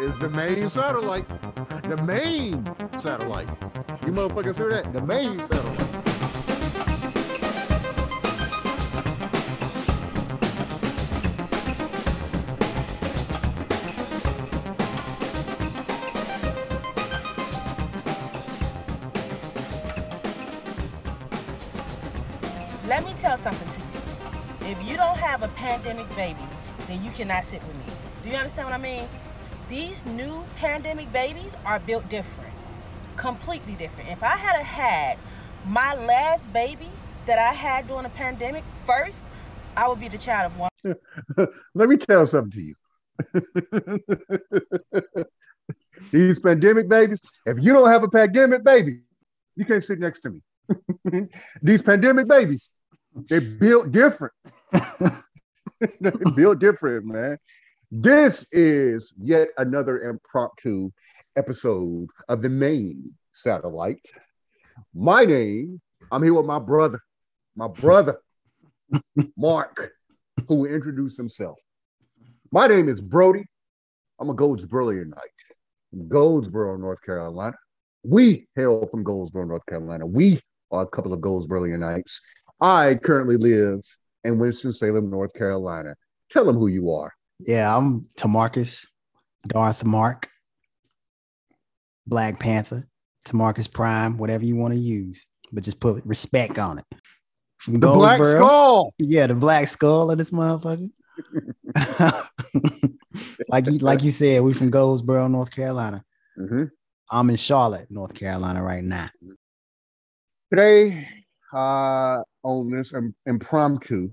is the main satellite. The main satellite. You motherfuckers hear that? The main satellite. Let me tell something to you. If you don't have a pandemic baby, then you cannot sit with me. Do you understand what I mean? These new pandemic babies are built different, completely different. If I had a had my last baby that I had during the pandemic first, I would be the child of one. Let me tell something to you. These pandemic babies, if you don't have a pandemic baby, you can't sit next to me. These pandemic babies, they built different. built different, man. This is yet another impromptu episode of the main satellite. My name, I'm here with my brother, my brother, Mark, who will introduce himself. My name is Broadie. I'm a Goldsboro Knight Goldsboro, North Carolina. We hail from Goldsboro, North Carolina. We are a couple of Goldsboro Knights. I currently live in Winston-Salem, North Carolina. Tell them who you are. Yeah, I'm Tamarcus, Darth Mark, Black Panther, Tamarcus Prime, whatever you want to use, but just put respect on it. From The Black Goldsboro. Skull. Yeah, the black skull of this motherfucker. like you, like you said, we from Goldsboro, North Carolina. Mhm. I'm in Charlotte, North Carolina right now. Today, uh, on this im- impromptu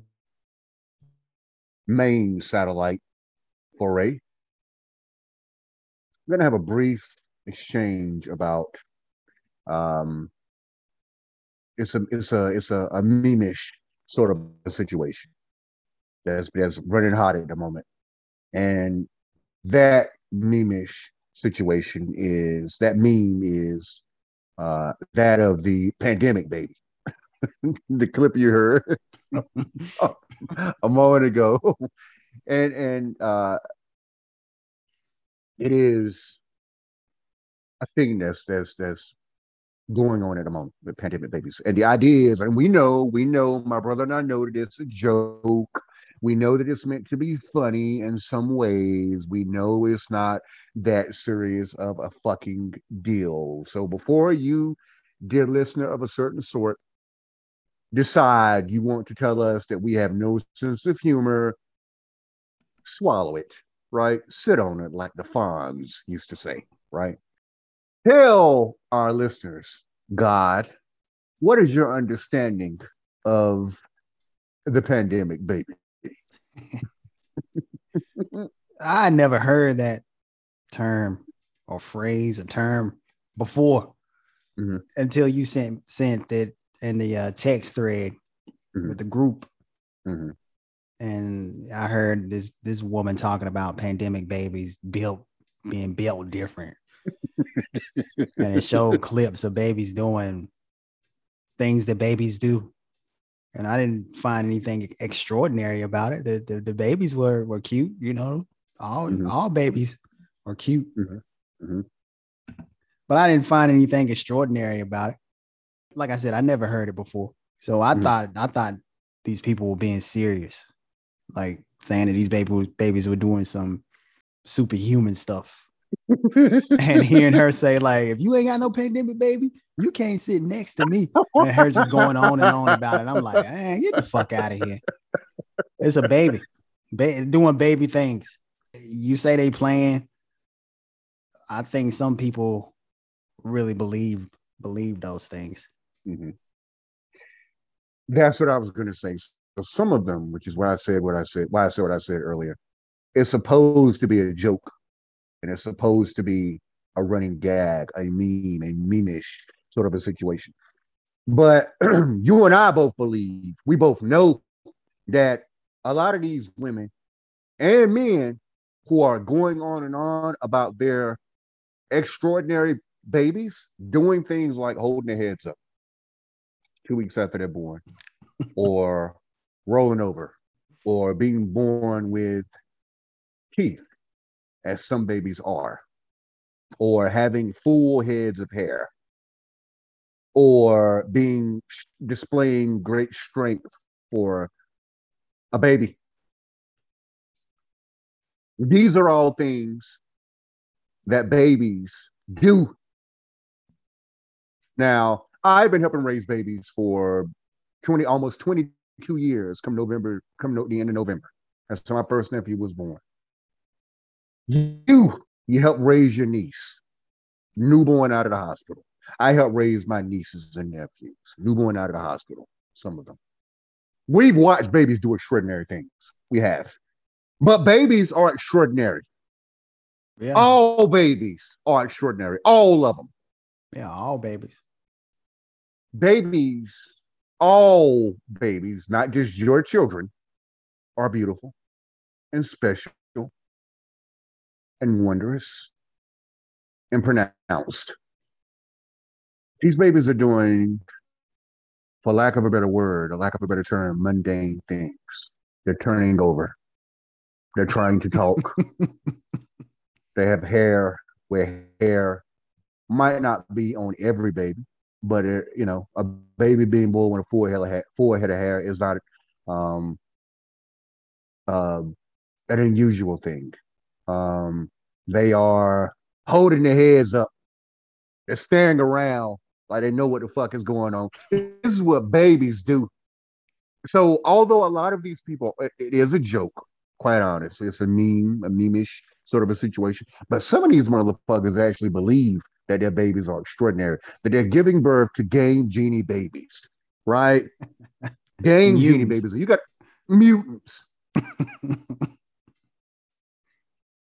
main satellite foray, we're gonna have a brief exchange about um, it's a it's a it's a, a meme-ish sort of situation that's that's running hot at the moment, and that meme-ish situation is that meme is uh, that of the pandemic baby. the clip you heard a moment ago, and and uh, it is a thing that's that's that's going on at the moment with pandemic babies. And the idea is, and we know, we know, my brother and I know that it's a joke. We know that it's meant to be funny in some ways. We know it's not that serious of a fucking deal. So before you, dear listener of a certain sort, decide you want to tell us that we have no sense of humor, swallow it, right? Sit on it like the Fonz used to say, right? Tell our listeners, God, what is your understanding of the pandemic, baby? I never heard that term or phrase or term before Mhm. until you sent sent it in the uh, text thread Mhm. with the group, Mhm. and I heard this this woman talking about pandemic babies built being built different, and it showed clips of babies doing things that babies do. And I didn't find anything extraordinary about it. The, the, the babies were were cute, you know. All Mhm. all babies are cute. Mhm. Mhm. But I didn't find anything extraordinary about it. Like I said, I never heard it before. So I Mhm. thought I thought these people were being serious. Like saying that these baby, babies were doing some superhuman stuff. And hearing her say, like, if you ain't got no pandemic, baby, you can't sit next to me. And her just going on and on about it. I'm like, man, get the fuck out of here. It's a baby, ba- doing baby things. You say they playing. I think some people really believe believe those things. Mhm. That's what I was going to say. So some of them, which is why I said what I said, why I said what I said earlier, it's supposed to be a joke, and it's supposed to be a running gag, a meme, a meme-ish sort of a situation. But you and I both believe, we both know that a lot of these women and men who are going on and on about their extraordinary babies doing things like holding their heads up two weeks after they're born, or rolling over, or being born with teeth, as some babies are, or having full heads of hair, or being displaying great strength for a baby. These are all things that babies do. Now, I've been helping raise babies for 20, almost 22 years come November, come no, the end of November. That's when my first nephew was born. You, you help raise your niece, newborn out of the hospital. I help raise my nieces and nephews, newborn out of the hospital, some of them. We've watched babies do extraordinary things. We have. But babies are extraordinary. Yeah. All babies are extraordinary. All of them. Yeah, all babies. Babies, all babies, not just your children, are beautiful and special and wondrous and pronounced. These babies are doing, for lack of a better word, or lack of a better term, mundane things. They're turning over. They're trying to talk. they have hair where hair might not be on every baby, but it, you know, a baby being born with a full head of hair, of hair is not um, uh, an unusual thing. Um, they are holding their heads up. They're staring around like they know what the fuck is going on. This is what babies do. So, although a lot of these people, it, it is a joke, quite honestly, it's a meme, a meme-ish sort of a situation. But some of these motherfuckers actually believe that their babies are extraordinary, that they're giving birth to game genie babies, right? game genie babies. You got mutants.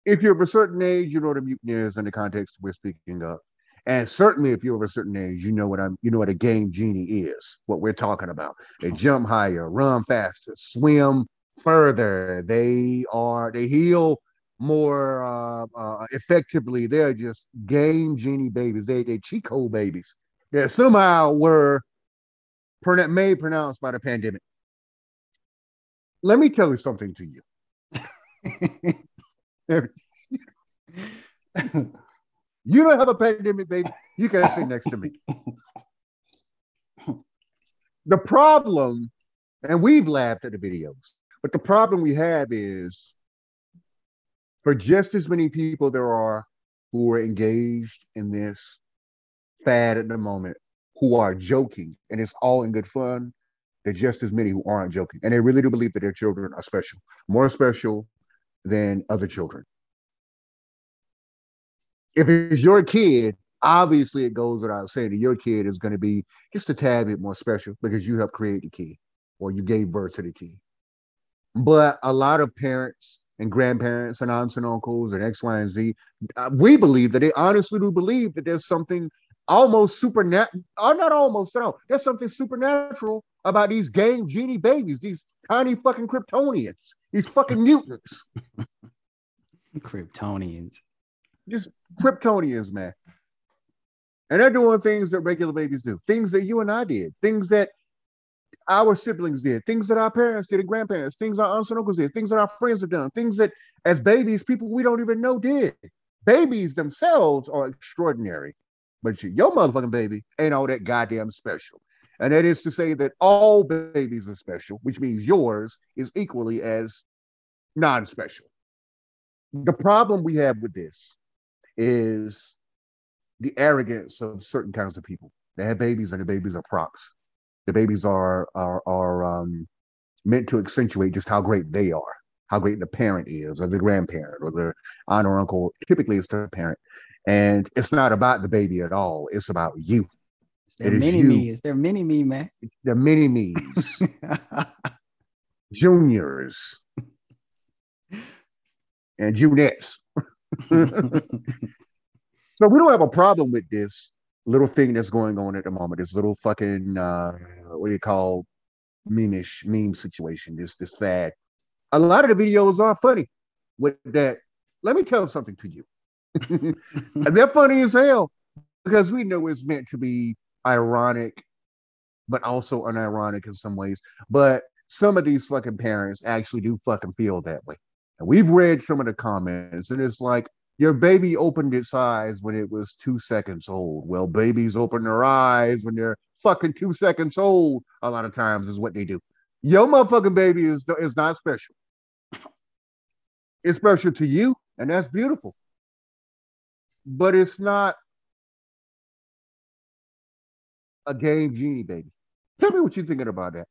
if you're of a certain age, you know what a mutant is in the context we're speaking of. And certainly if you're of a certain age, you know what I'm you know what a game genie is, what we're talking about. They jump higher, run faster, swim further. They are they heal more uh, uh, effectively. They're just game genie babies. They they cheat code babies. That somehow were made pronounced by the pandemic. Let me tell you something to you. you don't have a pandemic, baby. You can sit next to me. The problem, and we've laughed at the videos, but the problem we have is for just as many people there are who are engaged in this fad at the moment who are joking and it's all in good fun there are just as many who aren't joking. And they really do believe that their children are special more special than other children. If it's your kid obviously it goes without saying that your kid is going to be just a tad bit more special because you helped create the kid or you gave birth to the kid. But a lot of parents and grandparents and aunts and uncles and X, Y, and Z. Uh, we believe that they honestly do believe that there's something almost supernatural, or not almost, no, there's something supernatural about these game genie babies, these tiny fucking Kryptonians, these fucking mutants. Kryptonians. Just Kryptonians, man. And they're doing things that regular babies do, things that you and I did, things that our siblings did, things that our parents did and grandparents, things our aunts and uncles did, things that our friends have done, things that as babies, people we don't even know did. Babies themselves are extraordinary, but your motherfucking baby ain't all that goddamn special. And that is to say that all babies are special, which means yours is equally as non special. The problem we have with this is the arrogance of certain kinds of people. They have babies and the babies are props the babies are are are um, meant to accentuate just how great they are, how great the parent is, or the grandparent, or the aunt or uncle. Typically, it's the parent, and it's not about the baby at all. It's about you. They're mini me. Is there mini me, man? They're mini me's, juniors, and junettes. so we don't have a problem with this little thing that's going on at the moment. This little fucking uh, what do you call meme-ish meme situation. This this fad. A lot of the videos are funny with that. Let me tell something to you. and they're funny as hell because we know it's meant to be ironic, but also unironic in some ways. But some of these fucking parents actually do fucking feel that way. And we've read some of the comments, and it's like, your baby opened its eyes when it was two seconds old. Well, babies open their eyes when they're fucking two seconds old. A lot of times is what they do. Your motherfucking baby is is not special. It's special to you, and that's beautiful. But it's not a game genie baby. Tell me what you're thinking about that.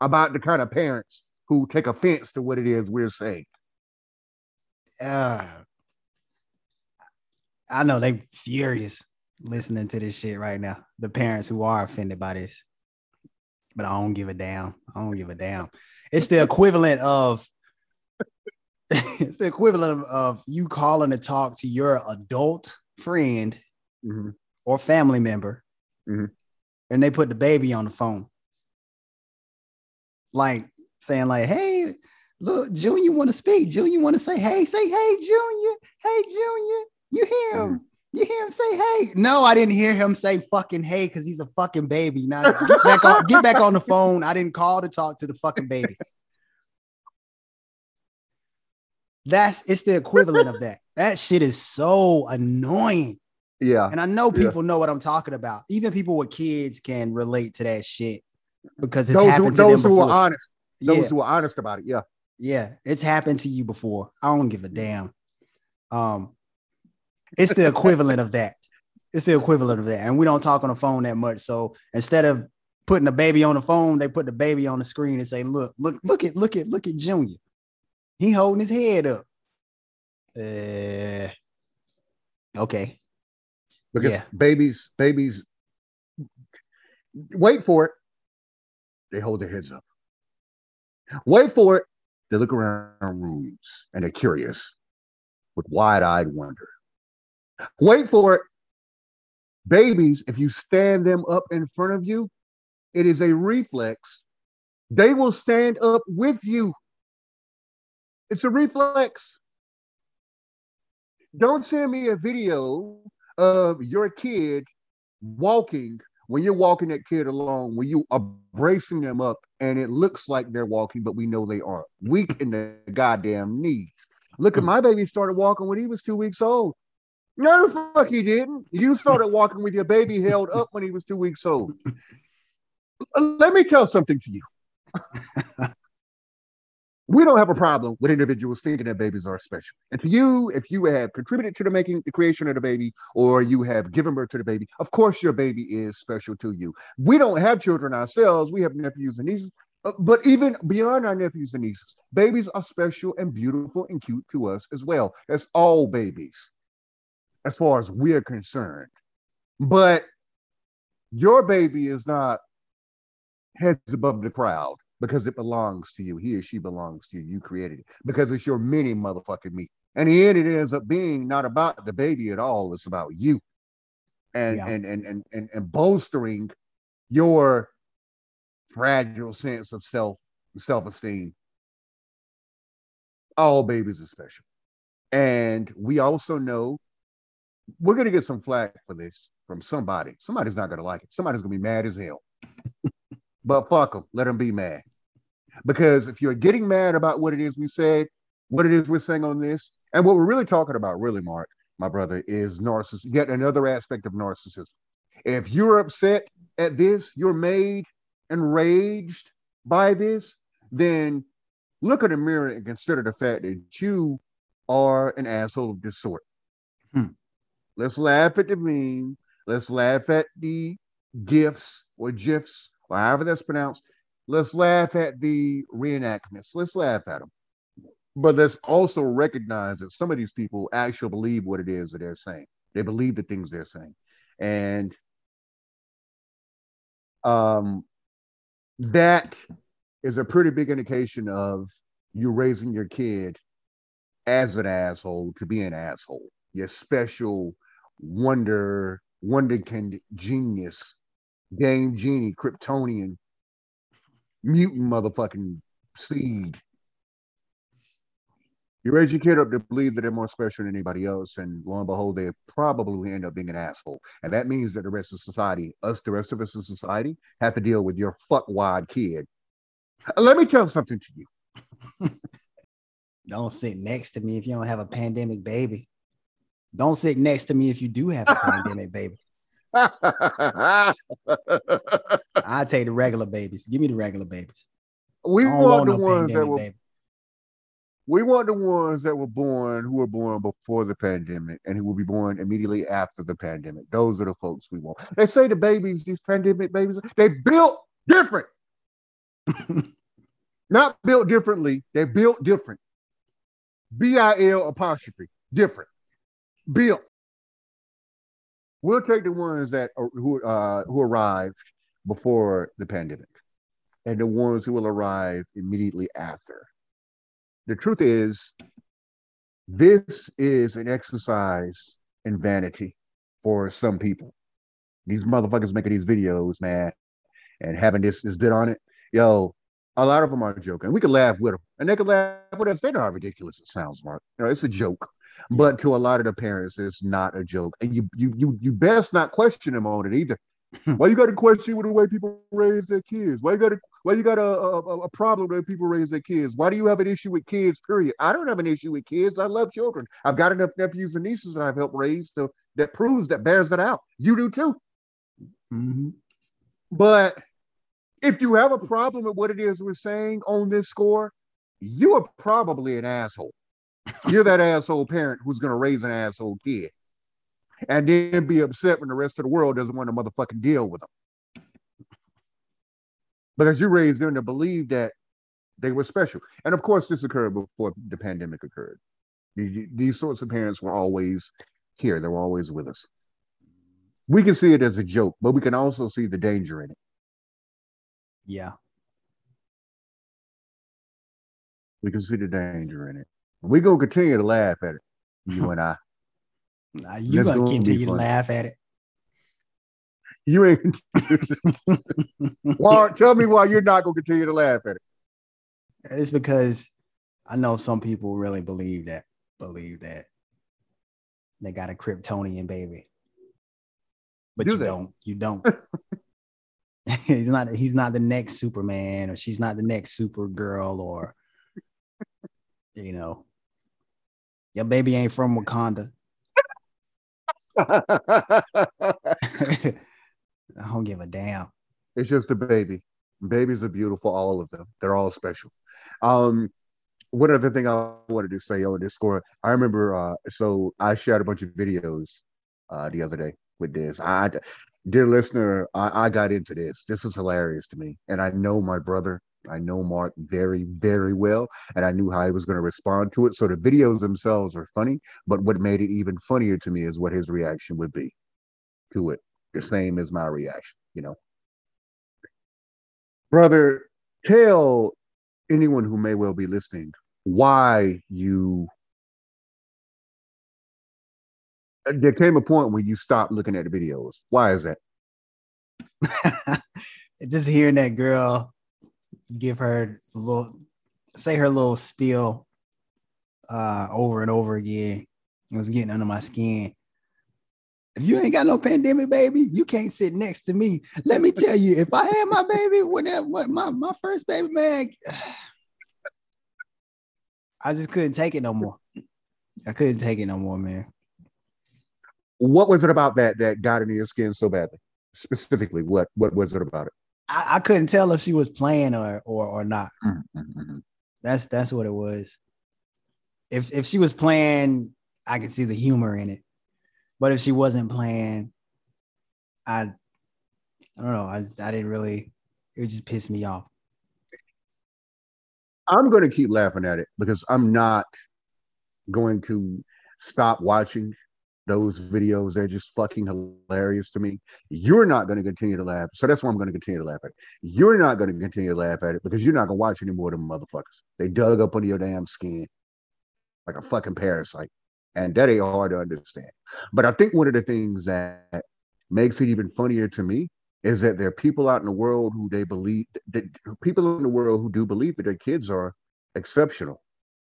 About the kind of parents who take offense to what it is we're saying. Uh, I know they furious listening to this shit right now. The parents who are offended by this. But I don't give a damn. I don't give a damn. It's the equivalent of it's the equivalent of, of, you calling to talk to your adult friend mm-hmm. or family member, mm-hmm. and they put the baby on the phone. Like saying, like, hey, look, Junior want to speak. Junior want to say, hey, say, hey, Junior, hey, Junior. You hear him? Mm. You hear him say hey? No, I didn't hear him say fucking hey because he's a fucking baby. Now get back on get back on the phone. I didn't call to talk to the fucking baby. That's it's the equivalent of that. That shit is so annoying. Yeah. And I know people yeah. know what I'm talking about. Even people with kids can relate to that shit because it's those happened who, to those them who before. are honest. Those yeah. who are honest about it. Yeah. Yeah. It's happened to you before. I don't give a damn. Um, it's the equivalent of that. It's the equivalent of that. And we don't talk on the phone that much. So instead of putting the baby on the phone, they put the baby on the screen and say, look, look, look at, look at, look at Junior. He holding his head up. Uh, okay. Because yeah. babies, babies, wait for it. They hold their heads up. Wait for it. They look around rooms and they're curious with wide eyed wonder. Wait for it. Babies, if you stand them up in front of you, it is a reflex. They will stand up with you. It's a reflex. Don't send me a video of your kid walking when you're walking that kid along, when you are bracing them up and it looks like they're walking, but we know they aren't. Weak in the goddamn knees. Look at mm. my baby started walking when he was two weeks old. No, the fuck he didn't. You started walking with your baby held up when he was two weeks old. Let me tell something to you. we don't have a problem with individuals thinking that babies are special. And to you, if you have contributed to the making, the creation of the baby, or you have given birth to the baby, of course your baby is special to you. We don't have children ourselves. We have nephews and nieces. Uh, but even beyond our nephews and nieces, babies are special and beautiful and cute to us as well. That's all babies as far as we're concerned. But your baby is not heads above the crowd because it belongs to you. He or she belongs to you. You created it because it's your mini motherfucking me. And the end, it ends up being not about the baby at all. It's about you and yeah. and, and and and and bolstering your fragile sense of self self-esteem. All babies are special. And we also know we're gonna get some flack for this from somebody. Somebody's not gonna like it. Somebody's gonna be mad as hell. but fuck them. Let them be mad. Because if you're getting mad about what it is we said, what it is we're saying on this, and what we're really talking about, really, Mark, my brother, is narcissism. Yet another aspect of narcissism. If you're upset at this, you're made enraged by this, then look in the mirror and consider the fact that you are an asshole of this sort. Let's laugh at the meme. Let's laugh at the gifts or gifs, or however that's pronounced. Let's laugh at the reenactments. Let's laugh at them. But let's also recognize that some of these people actually believe what it is that they're saying. They believe the things they're saying. And um, that is a pretty big indication of you raising your kid as an asshole to be an asshole. Your special wonder, wonderkind genius, game genie, Kryptonian, mutant motherfucking seed. You raise your kid up to believe that they're more special than anybody else, and lo and behold, they probably end up being an asshole. And that means that the rest of society, us, the rest of us in society, have to deal with your fuckwad kid. Uh, let me tell something to you. Don't sit next to me if you don't have a pandemic baby. Don't sit next to me if you do have a pandemic baby. I take the regular babies. Give me the regular babies. we I don't want the no ones that were baby. we want the ones that were born who were born before the pandemic and who will be born immediately after the pandemic. Those are the folks we want. They say the babies, these pandemic babies, they built different. Not built differently, they built different. B-I-L apostrophe, different. Built. We'll take the ones that are, who uh who arrived before the pandemic and the ones who will arrive immediately after. The truth is, this is an exercise in vanity for some people. These motherfuckers making these videos, man, and having this this bit on it. Yo, a lot of them are joking. We can laugh with them, and they can laugh with us. They know how ridiculous it sounds, Mark. You know, it's a joke. But to a lot of the parents, it's not a joke, and you you you you best not question them on it either. Hmm. Why you got to question with the way people raise their kids? Why you got to why you got a, a uh, uh, a problem with people raise their kids? Why do you have an issue with kids? Period. I don't have an issue with kids. I love children. I've got enough nephews and nieces that I've helped raise to that proves that bears that out. You do too. Mhm. But if you have a problem with what it is we're saying on this score, you are probably an asshole. You're that asshole parent who's going to raise an asshole kid and then be upset when the rest of the world doesn't want to motherfucking deal with them. Because you raised them to believe that they were special. And of course, this occurred before the pandemic occurred. These, these sorts of parents were always here, they were always with us. We can see it as a joke, but we can also see the danger in it. Yeah. We can see the danger in it. We're gonna continue to laugh at it, you and I. Nah, you That's gonna continue to laugh at it. You ain't. Warren, tell me why you're not gonna continue to laugh at it. It's because I know some people really believe that, believe that they got a Kryptonian baby. But Do you they? don't. You don't. he's not he's not the next Superman or she's not the next Supergirl or you know. Your baby ain't from Wakanda. I don't give a damn. it's just a baby. Babies are beautiful, all of them. They're all special. Um, one other thing I wanted to say on this score, I remember. Uh, so I shared a bunch of videos uh, the other day with this. I, dear listener, I, I got into this. This was hilarious to me, and I know my brother. I know Mark very, very well, and I knew how he was going to respond to it. So the videos themselves are funny, but what made it even funnier to me is what his reaction would be to it. The same as my reaction, you know. Brother, tell anyone who may well be listening why you there came a point when you stopped looking at the videos. Why is that? Just hearing that girl give her a little say her little spiel uh over and over again. It was getting under my skin. If you ain't got no pandemic, baby, you can't sit next to me. Let me tell you, if I had my baby, that what my, my first baby, man, I just couldn't take it no more. I couldn't take it no more, man. What was it about that that got into your skin so badly? Specifically, what what was it about it? I, I couldn't tell if she was playing or or or not. Mm-hmm. That's that's what it was. If if she was playing, I could see the humor in it. But if she wasn't playing, I I don't know. I just, I didn't really. It just pissed me off. I'm going to keep laughing at it because I'm not going to stop watching those videos. They're just fucking hilarious to me. You're not going to continue to laugh. So that's why I'm going to continue to laugh at it. You're not going to continue to laugh at it because you're not going to watch any more of them motherfuckers. They dug up under your damn skin like a fucking parasite. And that ain't hard to understand. But I think one of the things that makes it even funnier to me is that there are people out in the world who they believe that people in the world who do believe that their kids are exceptional,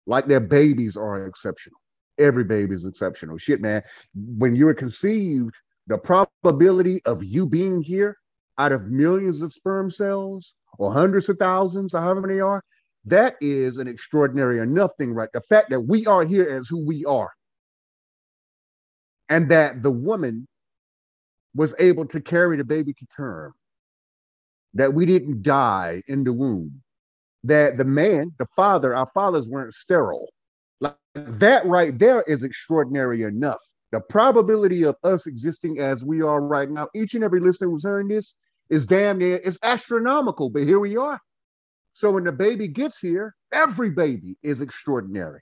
like their babies are exceptional. Every baby is exceptional. Shit, man. When you were conceived, the probability of you being here out of millions of sperm cells or hundreds of thousands or however many are, That is an extraordinary enough thing, right? The fact that we are here as who we are. And that the woman was able to carry the baby to term. That we didn't die in the womb. That the man, the father, our fathers weren't sterile. Like that right there is extraordinary enough. The probability of us existing as we are right now, each and every listener who's hearing this, is damn near, it's astronomical, but here we are. So when the baby gets here, every baby is extraordinary.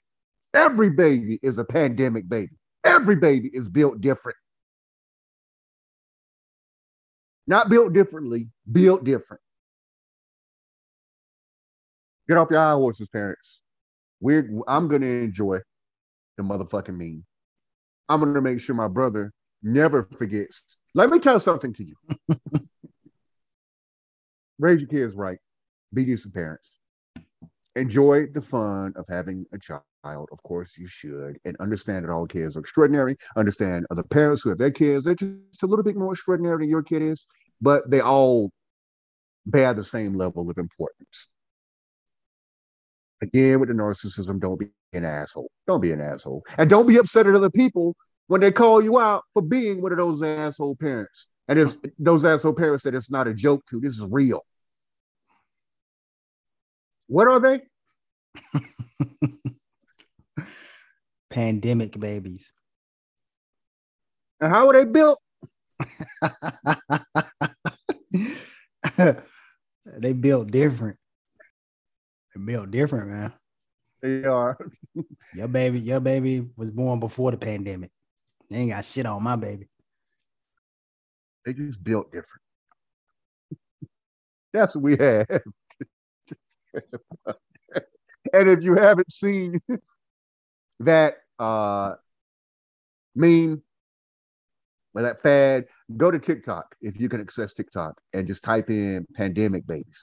Every baby is a pandemic baby. Every baby is built different. Not built differently, built different. Get off your high horses, parents. We're I'm gonna enjoy the motherfucking meme. I'm gonna make sure my brother never forgets. Let me tell something to you. Raise your kids right. Be decent parents. Enjoy the fun of having a child. Of course, you should, and understand that all kids are extraordinary. Understand other parents who have their kids, they're just a little bit more extraordinary than your kid is, but they all bear the same level of importance. Again, with the narcissism, don't be an asshole. Don't be an asshole. And don't be upset at other people when they call you out for being one of those asshole parents. And it's those asshole parents that it's not a joke to. This is real. What are they? Pandemic babies. And how are they built? they built different. They built different, man. They are. your baby, your baby was born before the pandemic. They ain't got shit on my baby. They just built different. That's what we have. and if you haven't seen that uh meme or that fad, go to TikTok if you can access TikTok and just type in pandemic babies.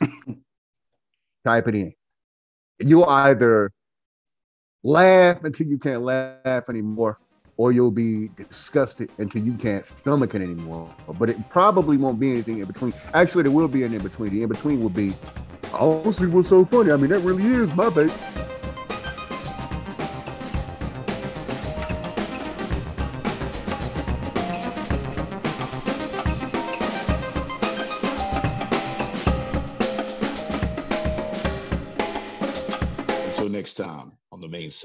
type it in. You'll either laugh until you can't laugh anymore, or you'll be disgusted until you can't stomach it anymore. But it probably won't be anything in between. Actually, there will be an in between. The in between will be honestly what's so funny. I mean, that really is my baby.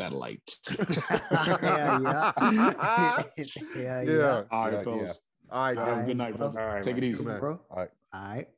Satellite. yeah, yeah. yeah, yeah. Yeah. All right, Yeah, fellas. All right, Have a good night, brother. Take it easy. bro. All right. All right.